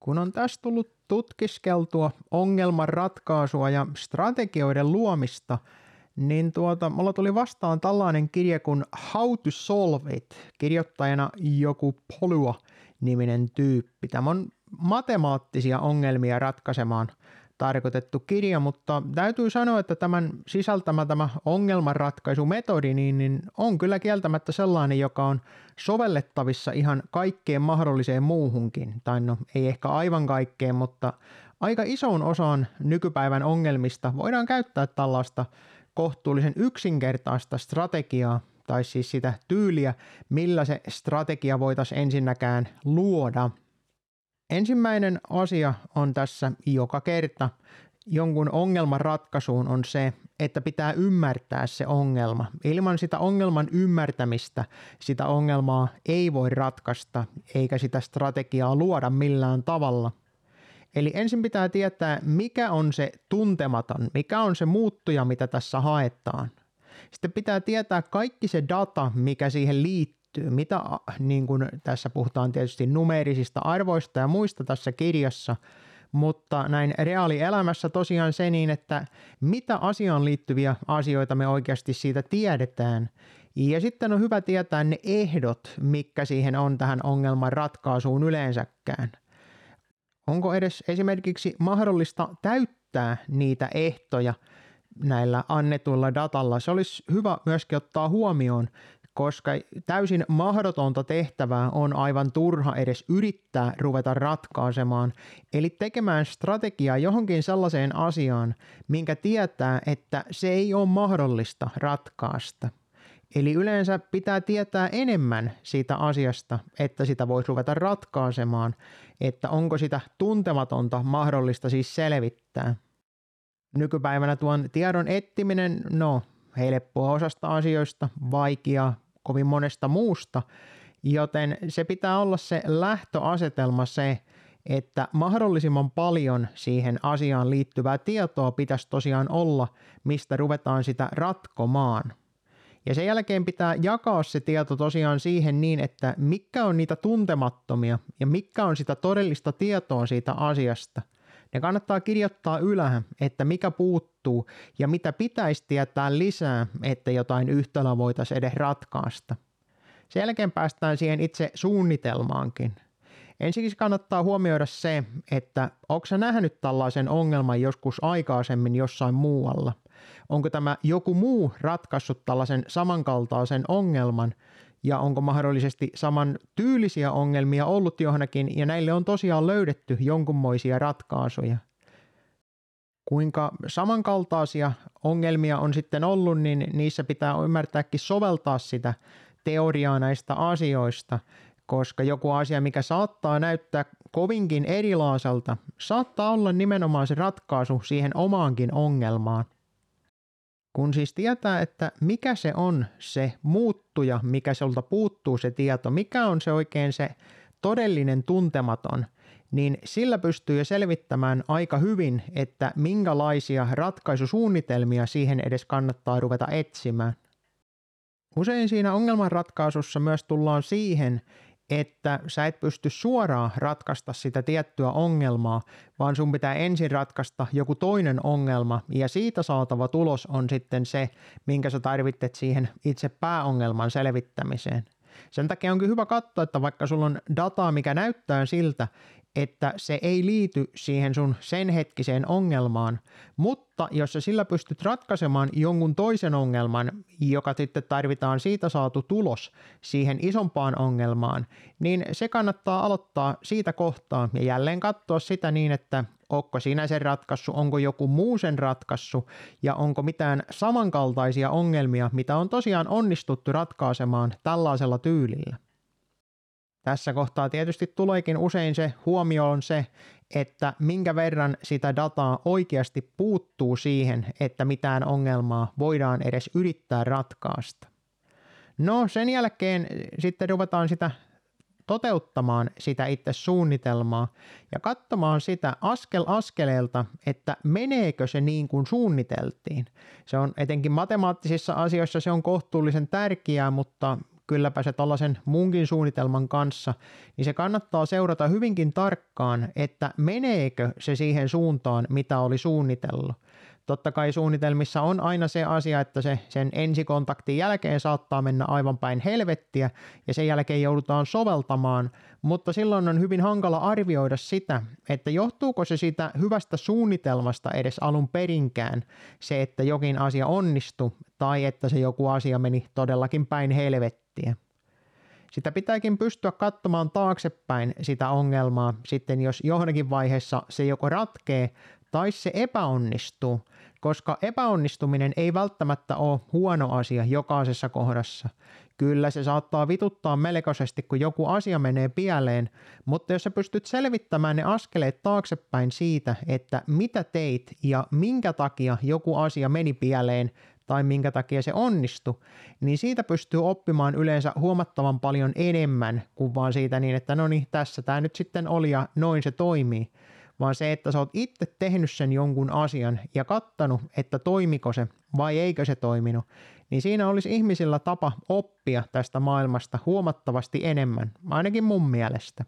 Kun on tässä tullut tutkiskeltua ongelman ratkaisua ja strategioiden luomista, niin tuota, mulla tuli vastaan tällainen kirja kuin How to Solve It, kirjoittajana joku Polua-niminen tyyppi. Tämä on matemaattisia ongelmia ratkaisemaan tarkoitettu kirja, mutta täytyy sanoa, että tämän sisältämä tämä ongelmanratkaisumetodi niin, niin on kyllä kieltämättä sellainen, joka on sovellettavissa ihan kaikkeen mahdolliseen muuhunkin. Tai no ei ehkä aivan kaikkeen, mutta aika ison osan nykypäivän ongelmista voidaan käyttää tällaista kohtuullisen yksinkertaista strategiaa, tai siis sitä tyyliä, millä se strategia voitaisiin ensinnäkään luoda – Ensimmäinen asia on tässä joka kerta jonkun ongelman ratkaisuun on se, että pitää ymmärtää se ongelma. Ilman sitä ongelman ymmärtämistä sitä ongelmaa ei voi ratkaista eikä sitä strategiaa luoda millään tavalla. Eli ensin pitää tietää, mikä on se tuntematon, mikä on se muuttuja, mitä tässä haetaan. Sitten pitää tietää kaikki se data, mikä siihen liittyy liittyy, mitä niin kuin tässä puhutaan tietysti numeerisista arvoista ja muista tässä kirjassa, mutta näin reaalielämässä tosiaan se niin, että mitä asiaan liittyviä asioita me oikeasti siitä tiedetään. Ja sitten on hyvä tietää ne ehdot, mikä siihen on tähän ongelman ratkaisuun yleensäkään. Onko edes esimerkiksi mahdollista täyttää niitä ehtoja näillä annetuilla datalla? Se olisi hyvä myöskin ottaa huomioon, koska täysin mahdotonta tehtävää on aivan turha edes yrittää ruveta ratkaisemaan, eli tekemään strategiaa johonkin sellaiseen asiaan, minkä tietää, että se ei ole mahdollista ratkaista. Eli yleensä pitää tietää enemmän siitä asiasta, että sitä voisi ruveta ratkaisemaan, että onko sitä tuntematonta mahdollista siis selvittää. Nykypäivänä tuon tiedon etsiminen, no helppoa osasta asioista, vaikea kovin monesta muusta, joten se pitää olla se lähtöasetelma se, että mahdollisimman paljon siihen asiaan liittyvää tietoa pitäisi tosiaan olla, mistä ruvetaan sitä ratkomaan. Ja sen jälkeen pitää jakaa se tieto tosiaan siihen niin, että mikä on niitä tuntemattomia ja mikä on sitä todellista tietoa siitä asiasta – ne kannattaa kirjoittaa ylähän, että mikä puuttuu ja mitä pitäisi tietää lisää, että jotain yhtälöä voitaisiin edes ratkaista. Sen jälkeen päästään siihen itse suunnitelmaankin. Ensiksi kannattaa huomioida se, että onko sä nähnyt tällaisen ongelman joskus aikaisemmin jossain muualla. Onko tämä joku muu ratkaissut tällaisen samankaltaisen ongelman ja onko mahdollisesti saman tyylisiä ongelmia ollut johonkin ja näille on tosiaan löydetty jonkunmoisia ratkaisuja. Kuinka samankaltaisia ongelmia on sitten ollut, niin niissä pitää ymmärtääkin soveltaa sitä teoriaa näistä asioista, koska joku asia, mikä saattaa näyttää kovinkin erilaiselta, saattaa olla nimenomaan se ratkaisu siihen omaankin ongelmaan – kun siis tietää, että mikä se on se muuttuja, mikä sulta puuttuu se tieto, mikä on se oikein se todellinen tuntematon, niin sillä pystyy jo selvittämään aika hyvin, että minkälaisia ratkaisusuunnitelmia siihen edes kannattaa ruveta etsimään. Usein siinä ongelmanratkaisussa myös tullaan siihen, että sä et pysty suoraan ratkaista sitä tiettyä ongelmaa, vaan sun pitää ensin ratkaista joku toinen ongelma ja siitä saatava tulos on sitten se, minkä sä tarvitset siihen itse pääongelman selvittämiseen. Sen takia onkin hyvä katsoa, että vaikka sulla on dataa, mikä näyttää siltä, että se ei liity siihen sun sen hetkiseen ongelmaan, mutta jos sä sillä pystyt ratkaisemaan jonkun toisen ongelman, joka sitten tarvitaan siitä saatu tulos siihen isompaan ongelmaan, niin se kannattaa aloittaa siitä kohtaa ja jälleen katsoa sitä niin, että onko sinä sen ratkaisu, onko joku muu sen ratkaisu ja onko mitään samankaltaisia ongelmia, mitä on tosiaan onnistuttu ratkaisemaan tällaisella tyylillä. Tässä kohtaa tietysti tuleekin usein se huomioon se, että minkä verran sitä dataa oikeasti puuttuu siihen, että mitään ongelmaa voidaan edes yrittää ratkaista. No sen jälkeen sitten ruvetaan sitä toteuttamaan sitä itse suunnitelmaa ja katsomaan sitä askel askeleelta, että meneekö se niin kuin suunniteltiin. Se on etenkin matemaattisissa asioissa se on kohtuullisen tärkeää, mutta kylläpä se tällaisen munkin suunnitelman kanssa, niin se kannattaa seurata hyvinkin tarkkaan, että meneekö se siihen suuntaan, mitä oli suunnitellut. Totta kai suunnitelmissa on aina se asia, että se sen ensikontaktin jälkeen saattaa mennä aivan päin helvettiä ja sen jälkeen joudutaan soveltamaan, mutta silloin on hyvin hankala arvioida sitä, että johtuuko se siitä hyvästä suunnitelmasta edes alun perinkään se, että jokin asia onnistui tai että se joku asia meni todellakin päin helvettiä. Sitä pitääkin pystyä katsomaan taaksepäin sitä ongelmaa sitten, jos johonkin vaiheessa se joko ratkee tai se epäonnistuu, koska epäonnistuminen ei välttämättä ole huono asia jokaisessa kohdassa. Kyllä se saattaa vituttaa melkoisesti, kun joku asia menee pieleen, mutta jos sä pystyt selvittämään ne askeleet taaksepäin siitä, että mitä teit ja minkä takia joku asia meni pieleen tai minkä takia se onnistui, niin siitä pystyy oppimaan yleensä huomattavan paljon enemmän kuin vaan siitä niin, että no niin, tässä tämä nyt sitten oli ja noin se toimii vaan se, että sä oot itse tehnyt sen jonkun asian ja kattanut, että toimiko se vai eikö se toiminut, niin siinä olisi ihmisillä tapa oppia tästä maailmasta huomattavasti enemmän, ainakin mun mielestä.